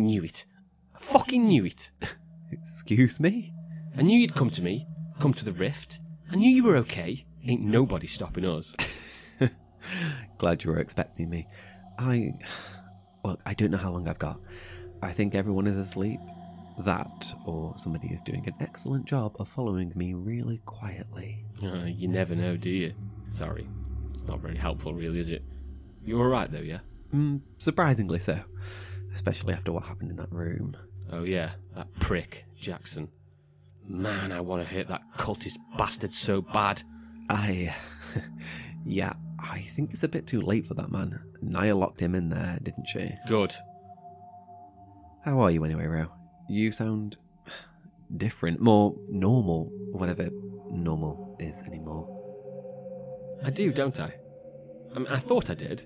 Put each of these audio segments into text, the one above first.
Knew it. I fucking knew it. Excuse me? I knew you'd come to me, come to the rift. I knew you were okay. Ain't nobody stopping us. Glad you were expecting me. I. Look, I don't know how long I've got. I think everyone is asleep. That, or somebody is doing an excellent job of following me really quietly. Uh, you never know, do you? Sorry. It's not very helpful, really, is it? You alright, though, yeah? Mm, surprisingly so. Especially after what happened in that room. Oh, yeah, that prick, Jackson. Man, I want to hit that cultist bastard so bad. I. yeah, I think it's a bit too late for that man. Naya locked him in there, didn't she? Good. How are you anyway, Ro? You sound different, more normal, whatever normal is anymore. I do, don't I? I, mean, I thought I did.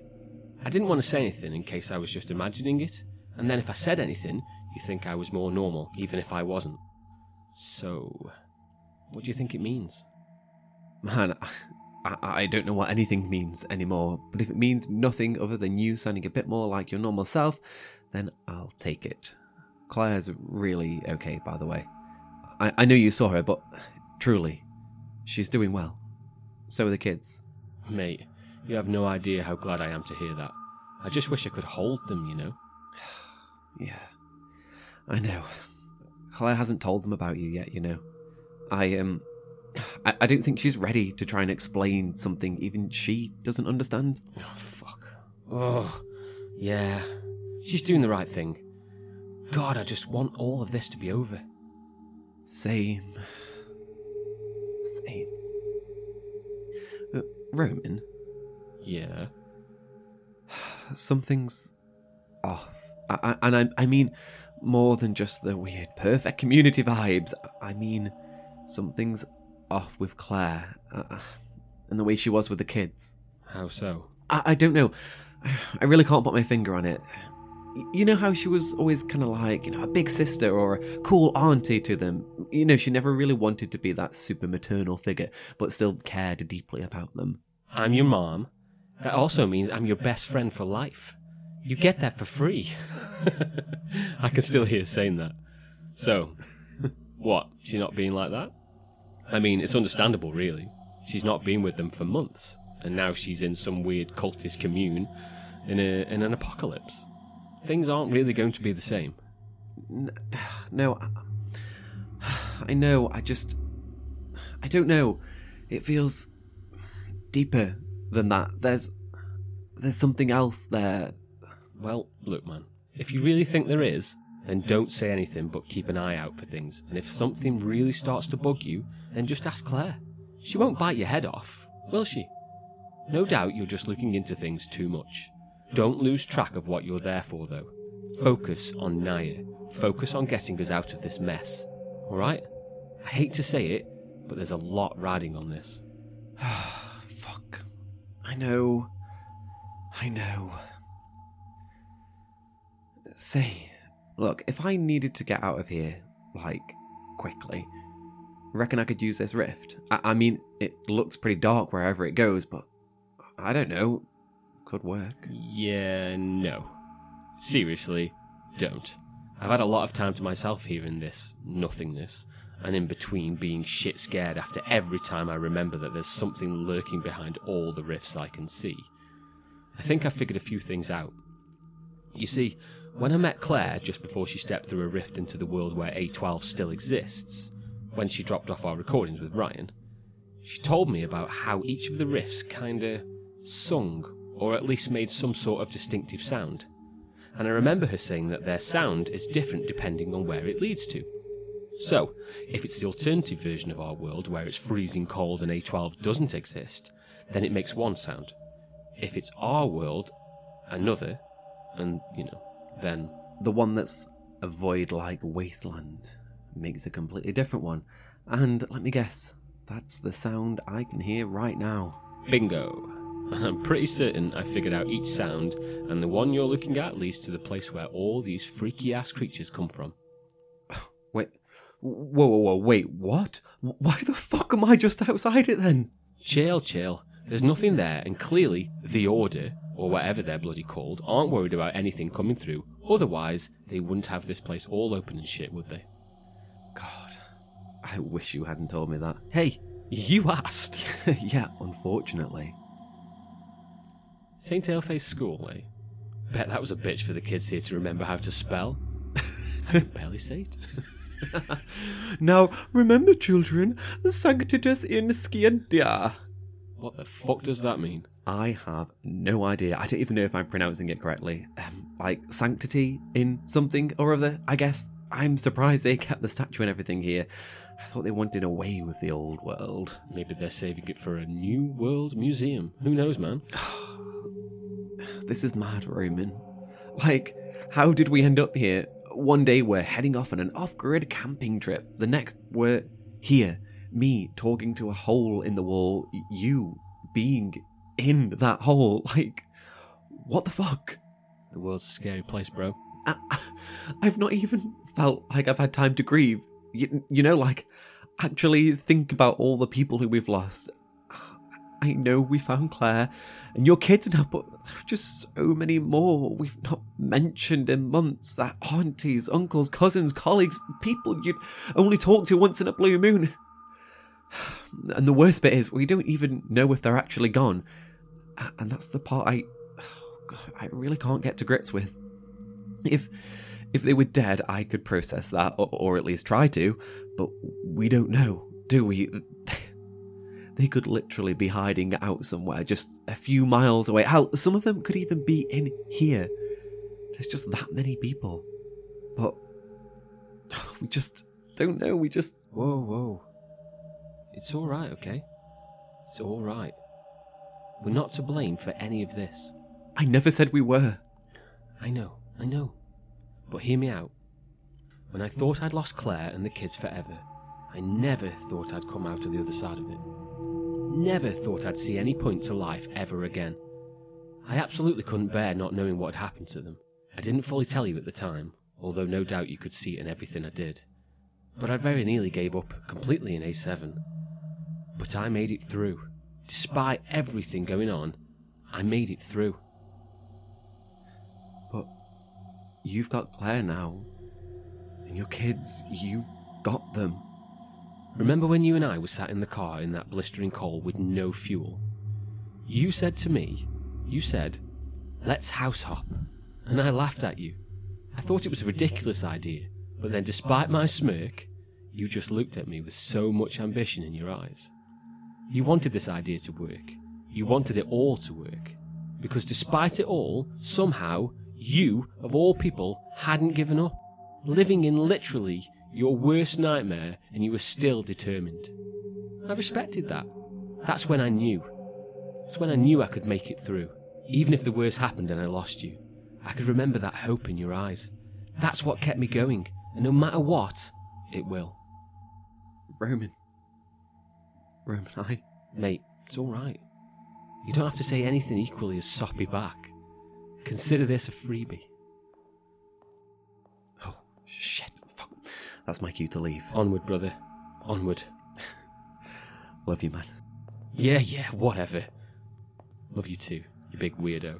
I didn't want to say anything in case I was just imagining it, and then if I said anything, you think I was more normal, even if I wasn't. So, what do you think it means? Man, I, I don't know what anything means anymore, but if it means nothing other than you sounding a bit more like your normal self, then I'll take it. Claire's really okay, by the way. I, I know you saw her, but truly, she's doing well. So are the kids. Mate, you have no idea how glad I am to hear that. I just wish I could hold them, you know? yeah, I know. Claire hasn't told them about you yet, you know. I, um. I, I don't think she's ready to try and explain something even she doesn't understand. Oh, fuck. Oh, yeah. She's doing the right thing. God, I just want all of this to be over. Same. Same. Uh, Roman? Yeah. Something's off. I, I, and I, I mean more than just the weird perfect community vibes. I mean something's off with Claire uh, and the way she was with the kids. How so? I, I don't know. I really can't put my finger on it. You know how she was always kind of like, you know, a big sister or a cool auntie to them? You know, she never really wanted to be that super maternal figure, but still cared deeply about them. I'm your mom. That also means I'm your best friend for life. You get that for free. I can still hear saying that. So, what? She's not being like that? I mean, it's understandable, really. She's not been with them for months, and now she's in some weird cultist commune in, a, in an apocalypse. Things aren't really going to be the same. No, I know. I just. I don't know. It feels deeper than that. There's. There's something else there. Well, look, man. If you really think there is, then don't say anything but keep an eye out for things. And if something really starts to bug you, then just ask Claire. She won't bite your head off, will she? No doubt you're just looking into things too much. Don't lose track of what you're there for, though. Focus on Naya. Focus on getting us out of this mess. Alright? I hate to say it, but there's a lot riding on this. Fuck. I know. I know. Say, look, if I needed to get out of here, like, quickly, reckon I could use this rift? I, I mean, it looks pretty dark wherever it goes, but I don't know. Could work. Yeah, no. Seriously, don't. I've had a lot of time to myself here in this nothingness, and in between being shit scared after every time I remember that there's something lurking behind all the rifts I can see. I think I figured a few things out. You see, when I met Claire just before she stepped through a rift into the world where A12 still exists, when she dropped off our recordings with Ryan, she told me about how each of the rifts kinda sung, or at least made some sort of distinctive sound. And I remember her saying that their sound is different depending on where it leads to. So, if it's the alternative version of our world where it's freezing cold and A12 doesn't exist, then it makes one sound. If it's our world, another, and, you know, then The one that's a void like wasteland makes a completely different one. And let me guess, that's the sound I can hear right now. bingo. I'm pretty certain I figured out each sound, and the one you're looking at leads to the place where all these freaky ass creatures come from. Wait, whoa, whoa, whoa, wait, what? Why the fuck am I just outside it then? Chill, chill. There's nothing there, and clearly, the Order, or whatever they're bloody called, aren't worried about anything coming through. Otherwise, they wouldn't have this place all open and shit, would they? God, I wish you hadn't told me that. Hey, you asked. yeah, unfortunately. St. Aleface School, eh? Bet that was a bitch for the kids here to remember how to spell. I can barely say it. Now, remember, children, Sanctitus in Scientia. What the fuck does that mean? I have no idea. I don't even know if I'm pronouncing it correctly. Um, like sanctity in something or other, I guess. I'm surprised they kept the statue and everything here. I thought they wanted away with the old world. Maybe they're saving it for a new world museum. Who knows, man? This is mad, Roman. Like, how did we end up here? One day we're heading off on an off grid camping trip. The next we're here. Me talking to a hole in the wall. You being in that hole. Like, what the fuck? The world's a scary place, bro. I, I've not even felt like I've had time to grieve. You, you know, like, actually think about all the people who we've lost. I know we found Claire and your kids now, but there are just so many more we've not mentioned in months. That aunties, uncles, cousins, colleagues, people you'd only talk to once in a blue moon. And the worst bit is we don't even know if they're actually gone. And that's the part I I really can't get to grips with. If if they were dead, I could process that, or, or at least try to. But we don't know, do we? They could literally be hiding out somewhere, just a few miles away. Hell, some of them could even be in here. There's just that many people, but we just don't know. We just Whoa, whoa. It's alright, okay? It's alright. We're not to blame for any of this. I never said we were. I know, I know. But hear me out. When I thought I'd lost Claire and the kids forever, I never thought I'd come out of the other side of it. Never thought I'd see any point to life ever again. I absolutely couldn't bear not knowing what had happened to them. I didn't fully tell you at the time, although no doubt you could see it in everything I did. But I very nearly gave up completely in A7. But I made it through. Despite everything going on, I made it through. But you've got Claire now, and your kids, you've got them. Remember when you and I were sat in the car in that blistering cold with no fuel? You said to me, you said, let's house hop. And I laughed at you. I thought it was a ridiculous idea, but then despite my smirk, you just looked at me with so much ambition in your eyes. You wanted this idea to work. You wanted it all to work. Because despite it all, somehow, you, of all people, hadn't given up. Living in literally your worst nightmare, and you were still determined. I respected that. That's when I knew. That's when I knew I could make it through. Even if the worst happened and I lost you, I could remember that hope in your eyes. That's what kept me going, and no matter what, it will. Roman. Roman, I. Mate, it's alright. You don't have to say anything equally as soppy back. Consider this a freebie. Oh, shit. Fuck. That's my cue to leave. Onward, brother. Onward. Love you, man. Yeah, yeah, whatever. Love you too, you big weirdo.